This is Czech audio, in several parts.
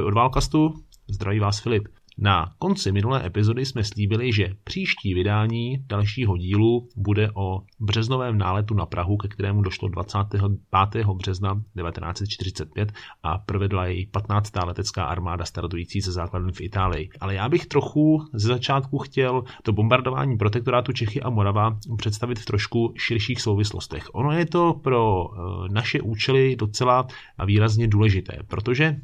Ahoj od Válkastu, zdraví vás Filip. Na konci minulé epizody jsme slíbili, že příští vydání dalšího dílu bude o březnovém náletu na Prahu, ke kterému došlo 25. března 1945 a provedla jej 15. letecká armáda startující ze základny v Itálii. Ale já bych trochu ze začátku chtěl to bombardování protektorátu Čechy a Morava představit v trošku širších souvislostech. Ono je to pro eh, naše účely docela výrazně důležité, protože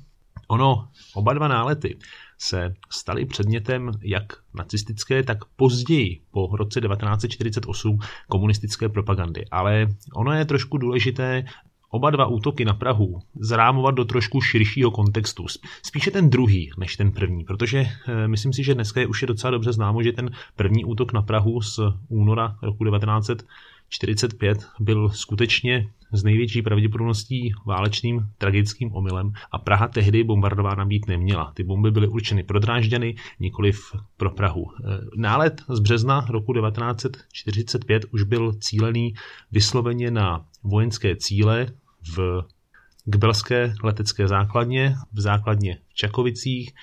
ono, oba dva nálety se staly předmětem jak nacistické, tak později po roce 1948 komunistické propagandy. Ale ono je trošku důležité oba dva útoky na Prahu zrámovat do trošku širšího kontextu. Spíše ten druhý než ten první, protože eh, myslím si, že dneska je už je docela dobře známo, že ten první útok na Prahu z února roku 19 45 byl skutečně z největší pravděpodobností válečným tragickým omylem a Praha tehdy bombardována být neměla. Ty bomby byly určeny pro Drážďany, nikoliv pro Prahu. E, nálet z března roku 1945 už byl cílený vysloveně na vojenské cíle v Kbelské letecké základně, v základně v Čakovicích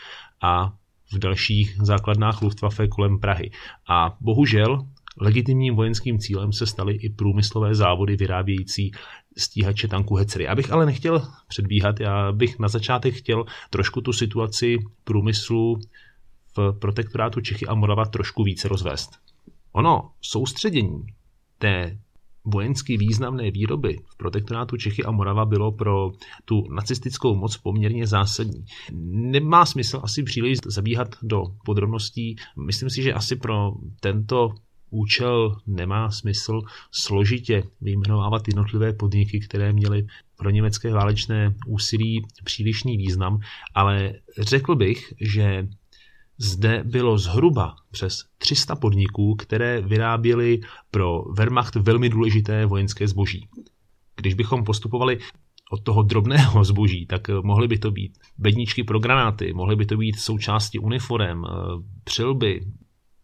a v dalších základnách Luftwaffe kolem Prahy. A bohužel Legitimním vojenským cílem se staly i průmyslové závody vyrábějící stíhače tanku Hecery. Abych ale nechtěl předbíhat, já bych na začátek chtěl trošku tu situaci průmyslu v protektorátu Čechy a Morava trošku více rozvést. Ono soustředění té vojensky významné výroby v protektorátu Čechy a Morava bylo pro tu nacistickou moc poměrně zásadní. Nemá smysl asi příliš zabíhat do podrobností. Myslím si, že asi pro tento účel nemá smysl složitě vyjmenovávat jednotlivé podniky, které měly pro německé válečné úsilí přílišný význam, ale řekl bych, že zde bylo zhruba přes 300 podniků, které vyráběly pro Wehrmacht velmi důležité vojenské zboží. Když bychom postupovali od toho drobného zboží, tak mohly by to být bedničky pro granáty, mohly by to být součásti uniform, přilby,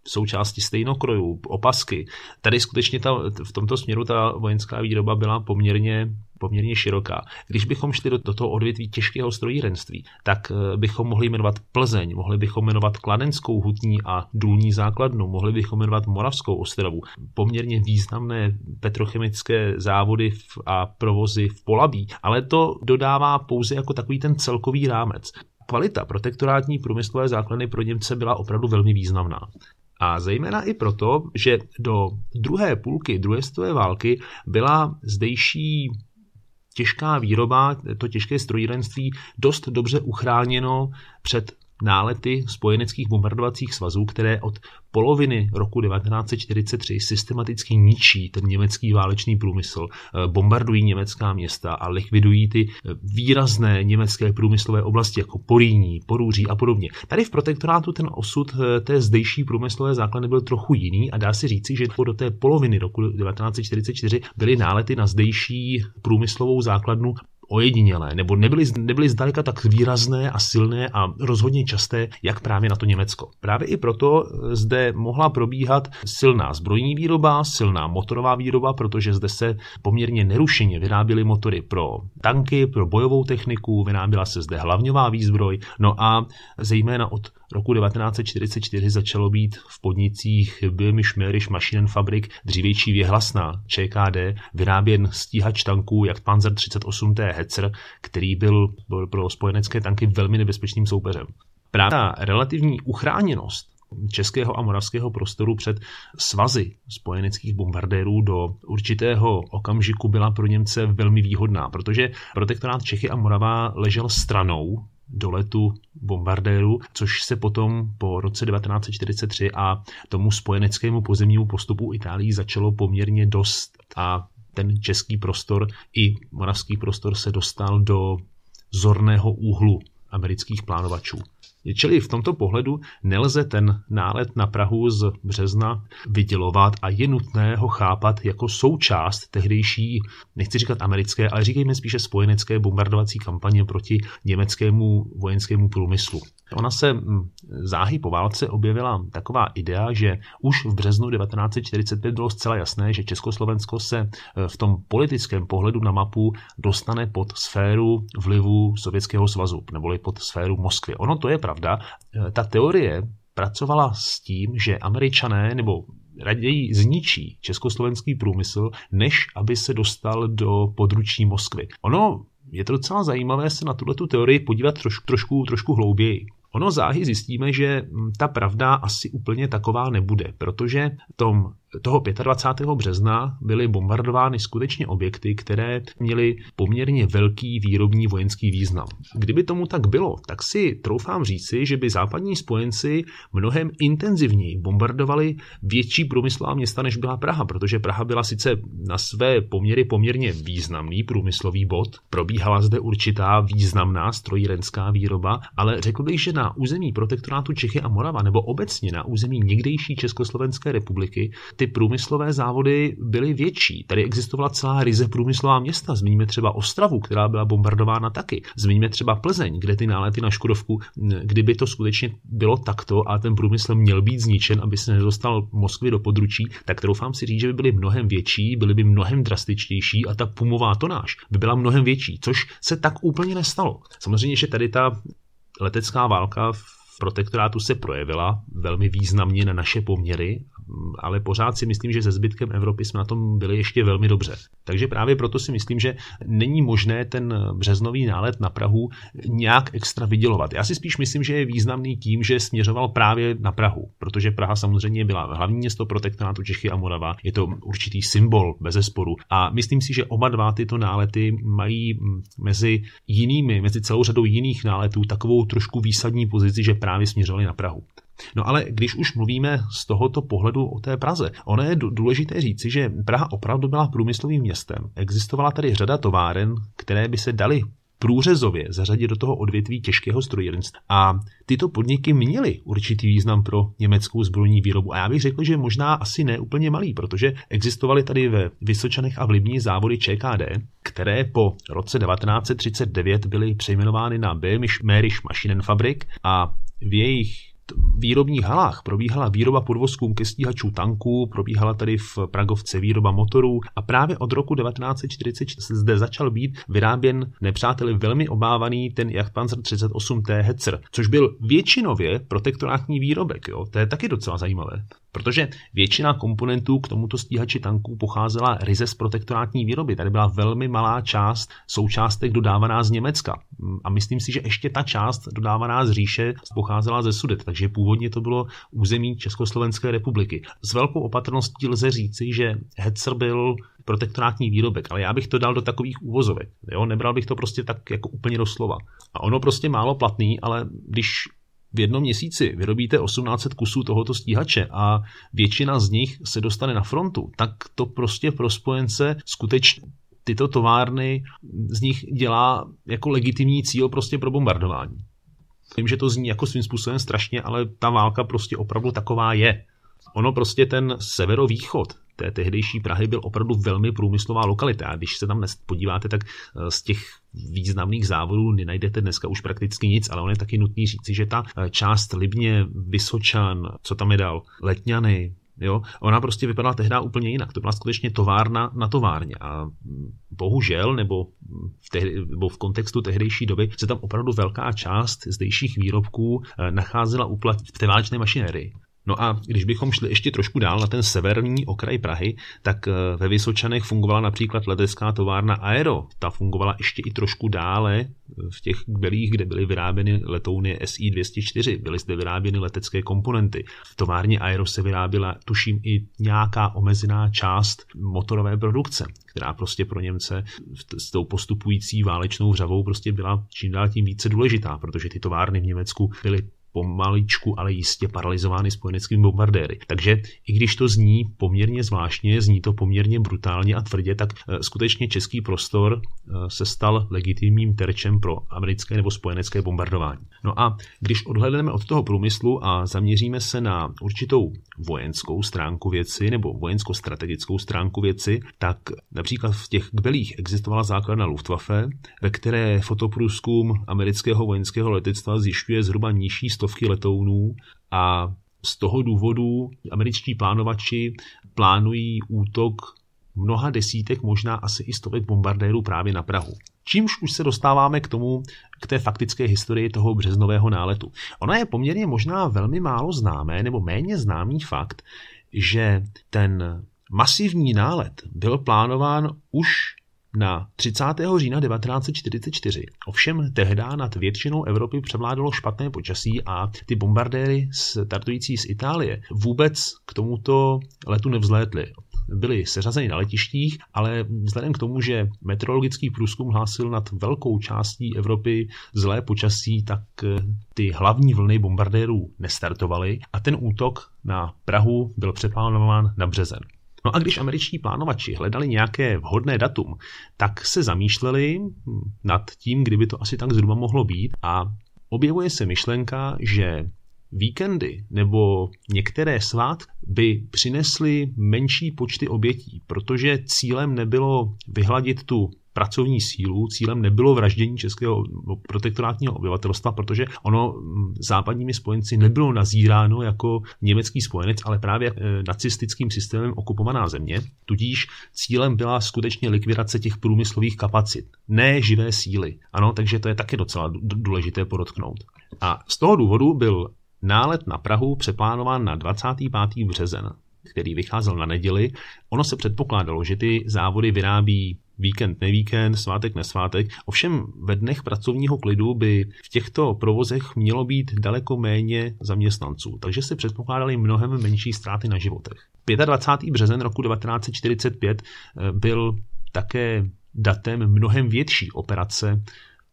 součásti stejnokrojů, opasky. Tady skutečně ta, v tomto směru ta vojenská výroba byla poměrně, poměrně široká. Když bychom šli do, do toho odvětví těžkého strojírenství, tak eh, bychom mohli jmenovat Plzeň, mohli bychom jmenovat Kladenskou hutní a důlní základnu, mohli bychom jmenovat Moravskou ostravu, poměrně významné petrochemické závody a provozy v Polabí, ale to dodává pouze jako takový ten celkový rámec. Kvalita protektorátní průmyslové základny pro Němce byla opravdu velmi významná. A zejména i proto, že do druhé půlky druhé světové války byla zdejší těžká výroba, to těžké strojírenství, dost dobře uchráněno před nálety spojeneckých bombardovacích svazů, které od poloviny roku 1943 systematicky ničí ten německý válečný průmysl, eh, bombardují německá města a likvidují ty eh, výrazné německé průmyslové oblasti jako Poríní, Porůří a podobně. Tady v protektorátu ten osud eh, té zdejší průmyslové základny byl trochu jiný a dá se říci, že do té poloviny roku 1944 byly nálety na zdejší průmyslovou základnu ojedinělé, nebo nebyly, nebyly zdaleka tak výrazné a silné a rozhodně časté, jak právě na to Německo. Právě i proto zde mohla probíhat silná zbrojní výroba, silná motorová výroba, protože zde se poměrně nerušeně vyráběly motory pro tanky, pro bojovou techniku, vyráběla se zde hlavňová výzbroj, no a zejména od roku 1944 začalo být v podnicích Böhmisch Mährisch Maschinenfabrik dřívější věhlasná ČKD vyráběn stíhač tanků jak Panzer 38T Hetzer, který byl pro spojenecké tanky velmi nebezpečným soupeřem. Právě ta relativní uchráněnost českého a moravského prostoru před svazy spojeneckých bombardérů do určitého okamžiku byla pro Němce velmi výhodná, protože protektorát Čechy a Morava ležel stranou do letu bombardéru, což se potom po roce 1943 a tomu spojeneckému pozemnímu postupu Itálii začalo poměrně dost a ten český prostor i moravský prostor se dostal do zorného úhlu amerických plánovačů. Čili v tomto pohledu nelze ten nálet na Prahu z března vydělovat a je nutné ho chápat jako součást tehdejší, nechci říkat americké, ale říkejme spíše spojenecké bombardovací kampaně proti německému vojenskému průmyslu. Ona se hm, záhy po válce objevila taková idea, že už v březnu 1945 bylo zcela jasné, že Československo se eh, v tom politickém pohledu na mapu dostane pod sféru vlivu Sovětského svazu, neboli pod sféru Moskvy. Ono to je pravda. Eh, ta teorie pracovala s tím, že američané nebo raději zničí československý průmysl, než aby se dostal do područí Moskvy. Ono je to docela zajímavé se na tuto teorii podívat troš, trošku, trošku hlouběji. Ono záhy zjistíme, že mm, ta pravda asi úplně taková nebude, protože tom toho 25. března byly bombardovány skutečně objekty, které měly poměrně velký výrobní vojenský význam. Kdyby tomu tak bylo, tak si troufám říci, že by západní spojenci mnohem intenzivněji bombardovali větší průmyslová města, než byla Praha, protože Praha byla sice na své poměry poměrně významný průmyslový bod, probíhala zde určitá významná strojírenská výroba, ale řekl bych, že na území protektorátu Čechy a Morava nebo obecně na území někdejší Československé republiky ty průmyslové závody byly větší. Tady existovala celá ryze průmyslová města. Zmíníme třeba Ostravu, která byla bombardována taky. Zmíníme třeba Plzeň, kde ty nálety na Škodovku, kdyby to skutečně bylo takto a ten průmysl měl být zničen, aby se nedostal Moskvy do područí, tak troufám si říct, že by byly mnohem větší, byly by mnohem drastičtější a ta pumová tonáž by byla mnohem větší, což se tak úplně nestalo. Samozřejmě, že tady ta letecká válka v protektorátu se projevila velmi významně na naše poměry ale pořád si myslím, že se zbytkem Evropy jsme na tom byli ještě velmi dobře. Takže právě proto si myslím, že není možné ten březnový nálet na Prahu nějak extra vydělovat. Já si spíš myslím, že je významný tím, že směřoval právě na Prahu, protože Praha samozřejmě byla hlavní město protektorátu Čechy a Morava. Je to určitý symbol bez zesporu. A myslím si, že oba dva tyto nálety mají mezi jinými, mezi celou řadou jiných náletů takovou trošku výsadní pozici, že právě směřovali na Prahu. No ale když už mluvíme z tohoto pohledu o té Praze, ono je důležité říci, že Praha opravdu byla průmyslovým městem. Existovala tady řada továren, které by se daly průřezově zařadit do toho odvětví těžkého strojírenství. A tyto podniky měly určitý význam pro německou zbrojní výrobu. A já bych řekl, že možná asi ne úplně malý, protože existovaly tady ve Vysočanech a v Libní závody ČKD, které po roce 1939 byly přejmenovány na BMX Merisch Maschinenfabrik a v jejich výrobních halách probíhala výroba podvozků ke stíhačů tanků, probíhala tady v Pragovce výroba motorů a právě od roku 1946 zde začal být vyráběn nepřáteli velmi obávaný ten Jachtpanzer 38T Hetzer, což byl většinově protektorátní výrobek. Jo? To je taky docela zajímavé. Protože většina komponentů k tomuto stíhači tanků pocházela ryze z protektorátní výroby. Tady byla velmi malá část součástek dodávaná z Německa. A myslím si, že ještě ta část dodávaná z říše pocházela ze Sudet, takže původně to bylo území Československé republiky. S velkou opatrností lze říci, že Hetzer byl protektorátní výrobek, ale já bych to dal do takových úvozovek. Jo? Nebral bych to prostě tak jako úplně doslova. A ono prostě málo platný, ale když v jednom měsíci vyrobíte 1800 kusů tohoto stíhače a většina z nich se dostane na frontu, tak to prostě pro spojence skutečně tyto továrny z nich dělá jako legitimní cíl prostě pro bombardování. Vím, že to zní jako svým způsobem strašně, ale ta válka prostě opravdu taková je. Ono prostě ten severovýchod té tehdejší Prahy byl opravdu velmi průmyslová lokalita. A když se tam podíváte, tak eh, z těch významných závodů nenajdete dneska už prakticky nic, ale on je taky nutný říci, že ta eh, část Libně, Vysočan, co tam je dal, Letňany, Jo? Ona prostě vypadala tehdy úplně jinak. To byla skutečně továrna na továrně. A mm, bohužel, nebo v, tehdy, nebo v kontextu tehdejší doby, se tam opravdu velká část zdejších výrobků eh, nacházela uplat v té válečné mašinérii. No a když bychom šli ještě trošku dál na ten severní okraj Prahy, tak eh, ve Vysočanech fungovala například letecká továrna Aero. Ta fungovala ještě i trošku dále eh, v těch belích, kde byly vyráběny letouny SI-204. Byly zde vyráběny letecké komponenty. V továrně Aero se vyráběla, tuším, i nějaká omezená část motorové produkce, která prostě pro Němce s tou postupující válečnou řavou prostě byla čím dál tím více důležitá, protože ty továrny v Německu byly pomaličku, ale jistě paralizovány spojeneckými bombardéry. Takže i když to zní poměrně zvláštně, zní to poměrně brutálně a tvrdě, tak eh, skutečně český prostor eh, se stal legitimním terčem pro americké nebo spojenecké bombardování. No a když odhledneme od toho průmyslu a zaměříme se na určitou vojenskou stránku věci nebo vojensko-strategickou stránku věci, tak například v těch kbelích existovala základna Luftwaffe, ve které fotoprůzkum amerického vojenského letectva zjišťuje zhruba nižší stovky letounů a z toho důvodu američtí plánovači plánují útok mnoha desítek, možná asi i stovek bombardérů právě na Prahu. Čímž už se dostáváme k tomu, k té faktické historii toho březnového náletu. Ona je poměrně možná velmi málo známé nebo méně známý fakt, že ten masivní nálet byl plánován už na 30. října 1944 ovšem tehdy nad většinou Evropy převládalo špatné počasí a ty bombardéry startující z Itálie vůbec k tomuto letu nevzlétly byly seřazeny na letištích, ale vzhledem k tomu, že meteorologický průzkum hlásil nad velkou částí Evropy zlé počasí, tak eh, ty hlavní vlny bombardérů nestartovaly a ten útok na Prahu byl přeplánován na březen. No a když američtí plánovači hledali nějaké vhodné datum, tak se zamýšleli nad tím, kdyby to asi tak zhruba mohlo být. A objevuje se myšlenka, že víkendy nebo některé svát by přinesly menší počty obětí, protože cílem nebylo vyhladit tu pracovní sílu, cílem nebylo vraždění českého protektorátního obyvatelstva, protože ono západními spojenci nebylo nazíráno jako německý spojenec, ale právě e, nacistickým systémem okupovaná země. Tudíž cílem byla skutečně likvidace těch průmyslových kapacit, ne živé síly. Ano, takže to je taky docela důležité podotknout. A z toho důvodu byl Nálet na Prahu přeplánován na 25. březen, který vycházel na neděli. Ono se předpokládalo, že ty závody vyrábí víkend, nevíkend, svátek, nesvátek. Ovšem ve dnech pracovního klidu by v těchto provozech mělo být daleko méně zaměstnanců, takže se předpokládaly mnohem menší ztráty na životech. 25. březen roku 1945 eh, byl také datem mnohem větší operace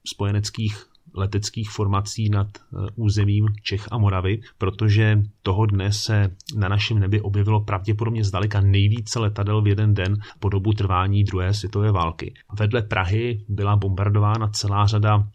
spojeneckých leteckých formací nad eh, územím Čech a Moravy, protože toho dne se na našem nebi objevilo pravděpodobně zdaleka nejvíce letadel v jeden den po dobu trvání druhé světové války. Vedle Prahy byla bombardována celá řada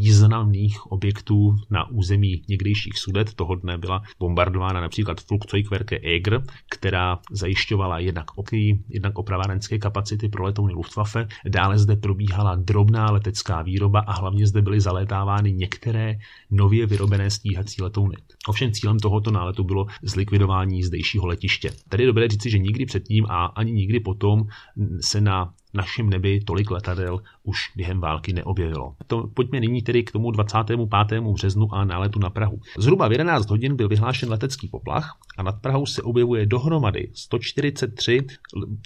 významných objektů na území někdejších sudet. Toho dne byla bombardována například Flugzeugwerke Eger, která zajišťovala jednak, oky, jednak opravárenské kapacity pro letouny Luftwaffe. Dále zde probíhala drobná letecká výroba a hlavně zde byly zalétávány některé nově vyrobené stíhací letouny. Ovšem cílem tohoto náletu bylo zlikvidování zdejšího letiště. Tady je dobré říci, že nikdy předtím a ani nikdy potom se na našem nebi tolik letadel už během války neobjevilo. To, pojďme nyní tedy k tomu 25. březnu a náletu na Prahu. Zhruba v 11 hodin byl vyhlášen letecký poplach a nad Prahou se objevuje dohromady 143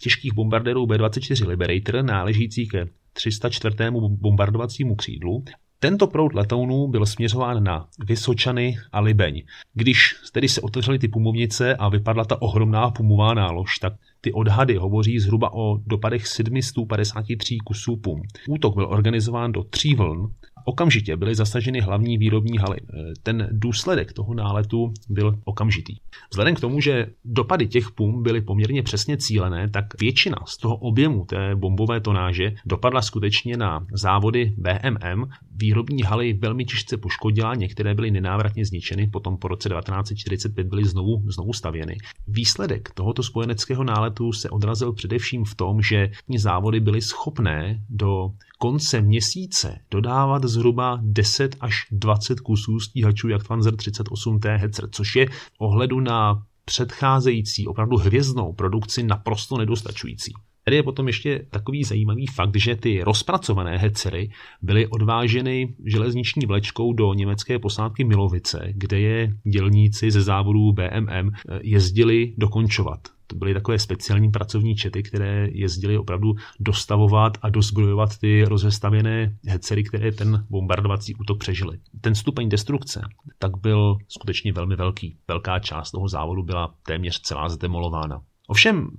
těžkých bombardérů B-24 Liberator náležících ke 304. bombardovacímu křídlu tento proud letounů byl směřován na Vysočany a Libeň. Když tedy se otevřely ty pumovnice a vypadla ta ohromná pumová nálož, tak ty odhady hovoří zhruba o dopadech 753 kusů pum. Útok byl organizován do tří vln Okamžitě byly zasaženy hlavní výrobní haly. E, ten důsledek toho náletu byl okamžitý. Vzhledem k tomu, že dopady těch pum byly poměrně přesně cílené, tak většina z toho objemu té bombové tonáže dopadla skutečně na závody BMM. Výrobní haly velmi těžce poškodila, některé byly nenávratně zničeny, potom po roce 1945 byly znovu, znovu stavěny. Výsledek tohoto spojeneckého náletu se odrazil především v tom, že závody byly schopné do konce měsíce dodávat zhruba 10 až 20 kusů stíhačů Jagdpanzer 38T Hetzer, což je ohledu na předcházející opravdu hvězdnou produkci naprosto nedostačující. Tady je potom ještě takový zajímavý fakt, že ty rozpracované hecery byly odváženy železniční vlečkou do německé posádky Milovice, kde je dělníci ze závodů BMM jezdili dokončovat. To byly takové speciální pracovní čety, které jezdily opravdu dostavovat a dozbrojovat ty rozestavěné hecery, které ten bombardovací útok přežili. Ten stupeň destrukce tak byl skutečně velmi velký. Velká část toho závodu byla téměř celá zdemolována. Ovšem,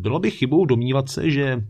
bylo by chybou domnívat se, že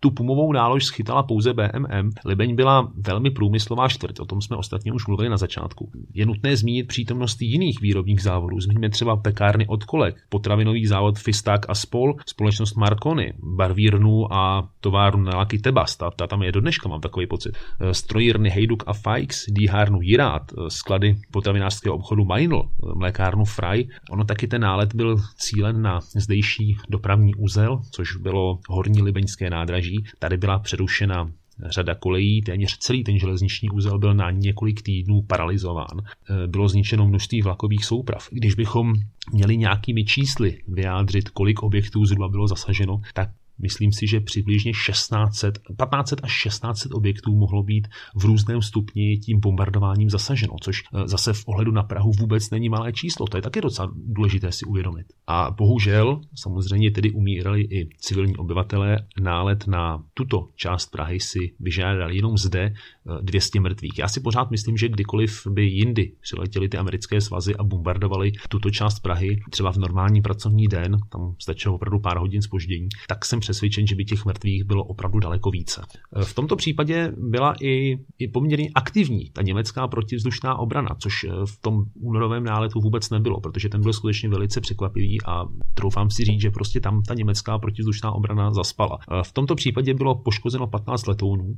tu pumovou nálož schytala pouze BMM. Libeň byla velmi průmyslová čtvrť, o tom jsme ostatně už mluvili na začátku. Je nutné zmínit přítomnost jiných výrobních závodů. Zmíníme třeba pekárny od kolek, potravinový závod Fisták a Spol, společnost Marconi, barvírnu a továrnu na Laky Tebas, ta, ta tam je do dneška, mám takový pocit. Eh, strojírny Hejduk a Fikes, dýhárnu Jirát, eh, sklady potravinářského obchodu Mainl, eh, mlékárnu Fry. Ono taky ten nálet byl cílen na zdejší dopravní úzel, což bylo horní libeňské nádraží. Tady byla přerušena řada kolejí, téměř celý ten železniční úzel byl na několik týdnů paralizován. Bylo zničeno množství vlakových souprav. Když bychom měli nějakými čísly vyjádřit, kolik objektů zhruba bylo zasaženo, tak Myslím si, že přibližně 1600, 1500 až 1600 objektů mohlo být v různém stupni tím bombardováním zasaženo, což eh, zase v ohledu na Prahu vůbec není malé číslo. To je taky docela důležité si uvědomit. A bohužel samozřejmě tedy umírali i civilní obyvatelé. Nálet na tuto část Prahy si vyžádali jenom zde 200 eh, mrtvých. Já si pořád myslím, že kdykoliv by jindy přiletěly ty americké svazy a bombardovali tuto část Prahy, třeba v normální pracovní den, tam stačilo opravdu pár hodin spoždění, tak jsem přesvědčen, že by těch mrtvých bylo opravdu daleko více. V tomto případě byla i, i poměrně aktivní ta německá protivzdušná obrana, což v tom únorovém náletu vůbec nebylo, protože ten byl skutečně velice překvapivý a troufám si říct, že prostě tam ta německá protivzdušná obrana zaspala. V tomto případě bylo poškozeno 15 letounů.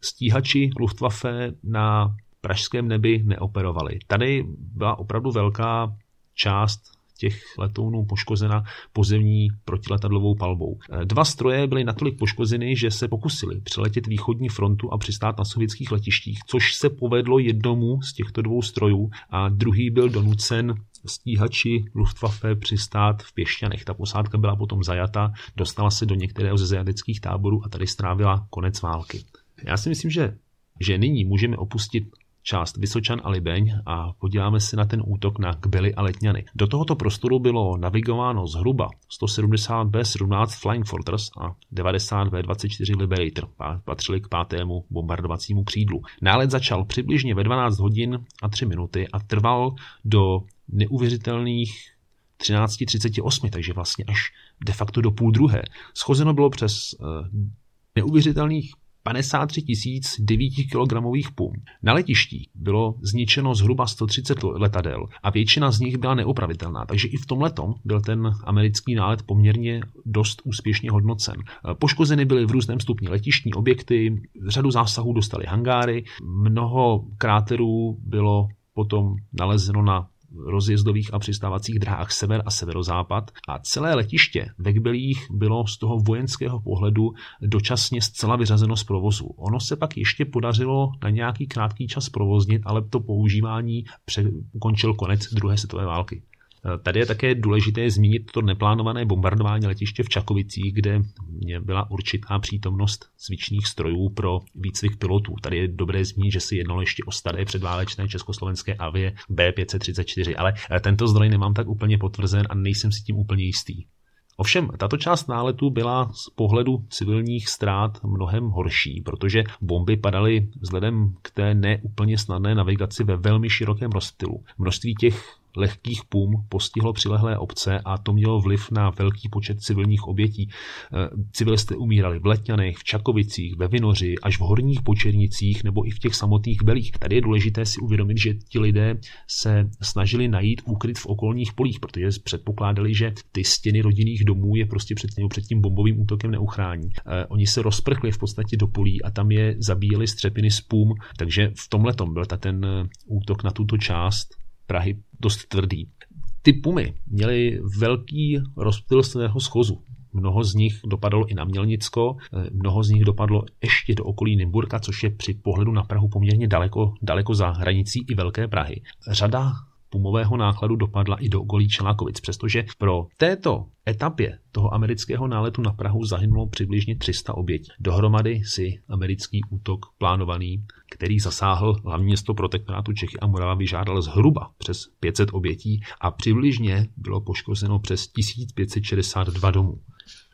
Stíhači Luftwaffe na pražském nebi neoperovali. Tady byla opravdu velká část těch letounů poškozena pozemní protiletadlovou palbou. Dva stroje byly natolik poškozeny, že se pokusili přeletět východní frontu a přistát na sovětských letištích, což se povedlo jednomu z těchto dvou strojů a druhý byl donucen stíhači Luftwaffe přistát v Pěšťanech. Ta posádka byla potom zajata, dostala se do některého ze zajateckých táborů a tady strávila konec války. Já si myslím, že že nyní můžeme opustit část Vysočan a Libeň a podíváme se na ten útok na Kbely a Letňany. Do tohoto prostoru bylo navigováno zhruba 170 B-17 Flying Fortress a 90 B-24 Liberator, patřili k pátému bombardovacímu křídlu. Nálet začal přibližně ve 12 hodin a 3 minuty a trval do neuvěřitelných 13.38, takže vlastně až de facto do půl druhé. Schozeno bylo přes eh, neuvěřitelných 53 tisíc 9 kg pum. Na letištích bylo zničeno zhruba 130 letadel a většina z nich byla neopravitelná, takže i v tom letom byl ten americký nálet poměrně dost úspěšně hodnocen. Poškozeny byly v různém stupni letištní objekty, řadu zásahů dostali hangáry, mnoho kráterů bylo potom nalezeno na rozjezdových a přistávacích dráhách sever a severozápad a celé letiště ve Kbelích bylo z toho vojenského pohledu dočasně zcela vyřazeno z provozu. Ono se pak ještě podařilo na nějaký krátký čas provoznit, ale to používání ukončil konec druhé světové války. Tady je také důležité zmínit to neplánované bombardování letiště v Čakovicích, kde byla určitá přítomnost cvičných strojů pro výcvik pilotů. Tady je dobré zmínit, že se jednalo ještě o staré předválečné československé avie B534, ale tento zdroj nemám tak úplně potvrzen a nejsem si tím úplně jistý. Ovšem, tato část náletu byla z pohledu civilních ztrát mnohem horší, protože bomby padaly vzhledem k té neúplně snadné navigaci ve velmi širokém rozptylu. Množství těch lehkých pum postihlo přilehlé obce a to mělo vliv na velký počet civilních obětí. Eh, civilisté umírali v Letňanech, v Čakovicích, ve Vinoři, až v horních počernicích nebo i v těch samotných belích. Tady je důležité si uvědomit, že ti lidé se snažili najít úkryt v okolních polích, protože předpokládali, že ty stěny rodinných domů je prostě před, před tím bombovým útokem neuchrání. Eh, oni se rozprchli v podstatě do polí a tam je zabíjeli střepiny z pum, takže v tomhle byl ta ten eh, útok na tuto část Prahy dost tvrdý. Ty pumy měly velký rozptyl svého schozu. Mnoho z nich dopadlo i na Mělnicko, mnoho z nich dopadlo ještě do okolí Nymburka, což je při pohledu na Prahu poměrně daleko, daleko za hranicí i Velké Prahy. Řada pumového nákladu dopadla i do okolí Čelákovic, přestože pro této etapě toho amerického náletu na Prahu zahynulo přibližně 300 obětí. Dohromady si americký útok plánovaný, který zasáhl hlavní město protektorátu Čechy a Morava, vyžádal zhruba přes 500 obětí a přibližně bylo poškozeno přes 1562 domů.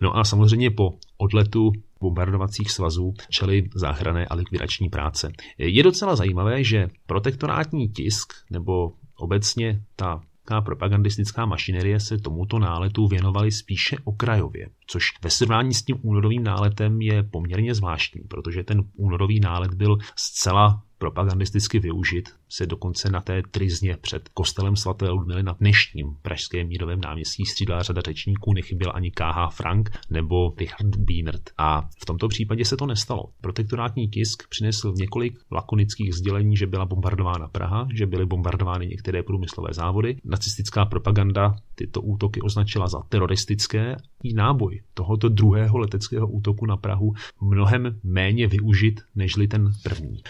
No a samozřejmě po odletu bombardovacích svazů čeli záchrané a likvidační práce. Je docela zajímavé, že protektorátní tisk nebo obecně ta nacistická propagandistická mašinerie se tomuto náletu věnovali spíše okrajově, což ve srovnání s tím únorovým náletem je poměrně zvláštní, protože ten únorový nálet byl zcela propagandisticky využit, se dokonce na té trizně před kostelem svaté Ludmily na dnešním pražském mírovém náměstí střídala řada řečníků, nechyběl ani K.H. Frank nebo Richard Bienert. A v tomto případě se to nestalo. Protektorátní tisk přinesl několik lakonických sdělení, že byla bombardována Praha, že byly bombardovány některé průmyslové závody. Nacistická propaganda tyto útoky označila za teroristické. I náboj tohoto druhého leteckého útoku na Prahu mnohem méně využit nežli ten první.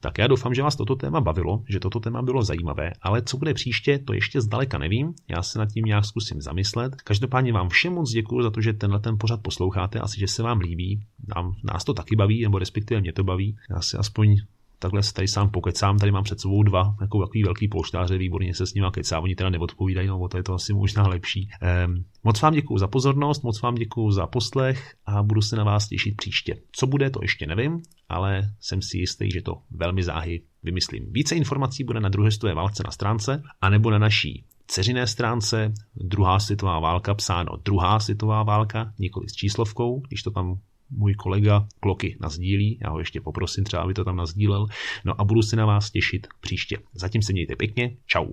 Tak já doufám, že vás toto téma bavilo, že toto téma bylo zajímavé, ale co bude příště, to ještě zdaleka nevím. Já se nad tím nějak zkusím zamyslet. Každopádně vám všem moc děkuji za to, že tenhle ten pořad posloucháte, asi že se vám líbí. Nám, nás to taky baví, nebo respektive mě to baví. Já si aspoň takhle se tady sám pokecám, tady mám před sebou dva jako takový velký polštáře, výborně se s nimi kecá, oni teda neodpovídají, no to je to asi možná lepší. Ehm, moc vám děkuji za pozornost, moc vám děkuji za poslech a budu se na vás těšit příště. Co bude, to ještě nevím, ale jsem si jistý, že to velmi záhy vymyslím. Více informací bude na druhé světové válce na stránce, anebo na naší ceřiné stránce druhá světová válka, psáno druhá světová válka, nikoli s číslovkou, když to tam můj kolega Kloky nazdílí, já ho ještě poprosím třeba, aby to tam nazdílel, no a budu se na vás těšit příště. Zatím se mějte pěkně, čau.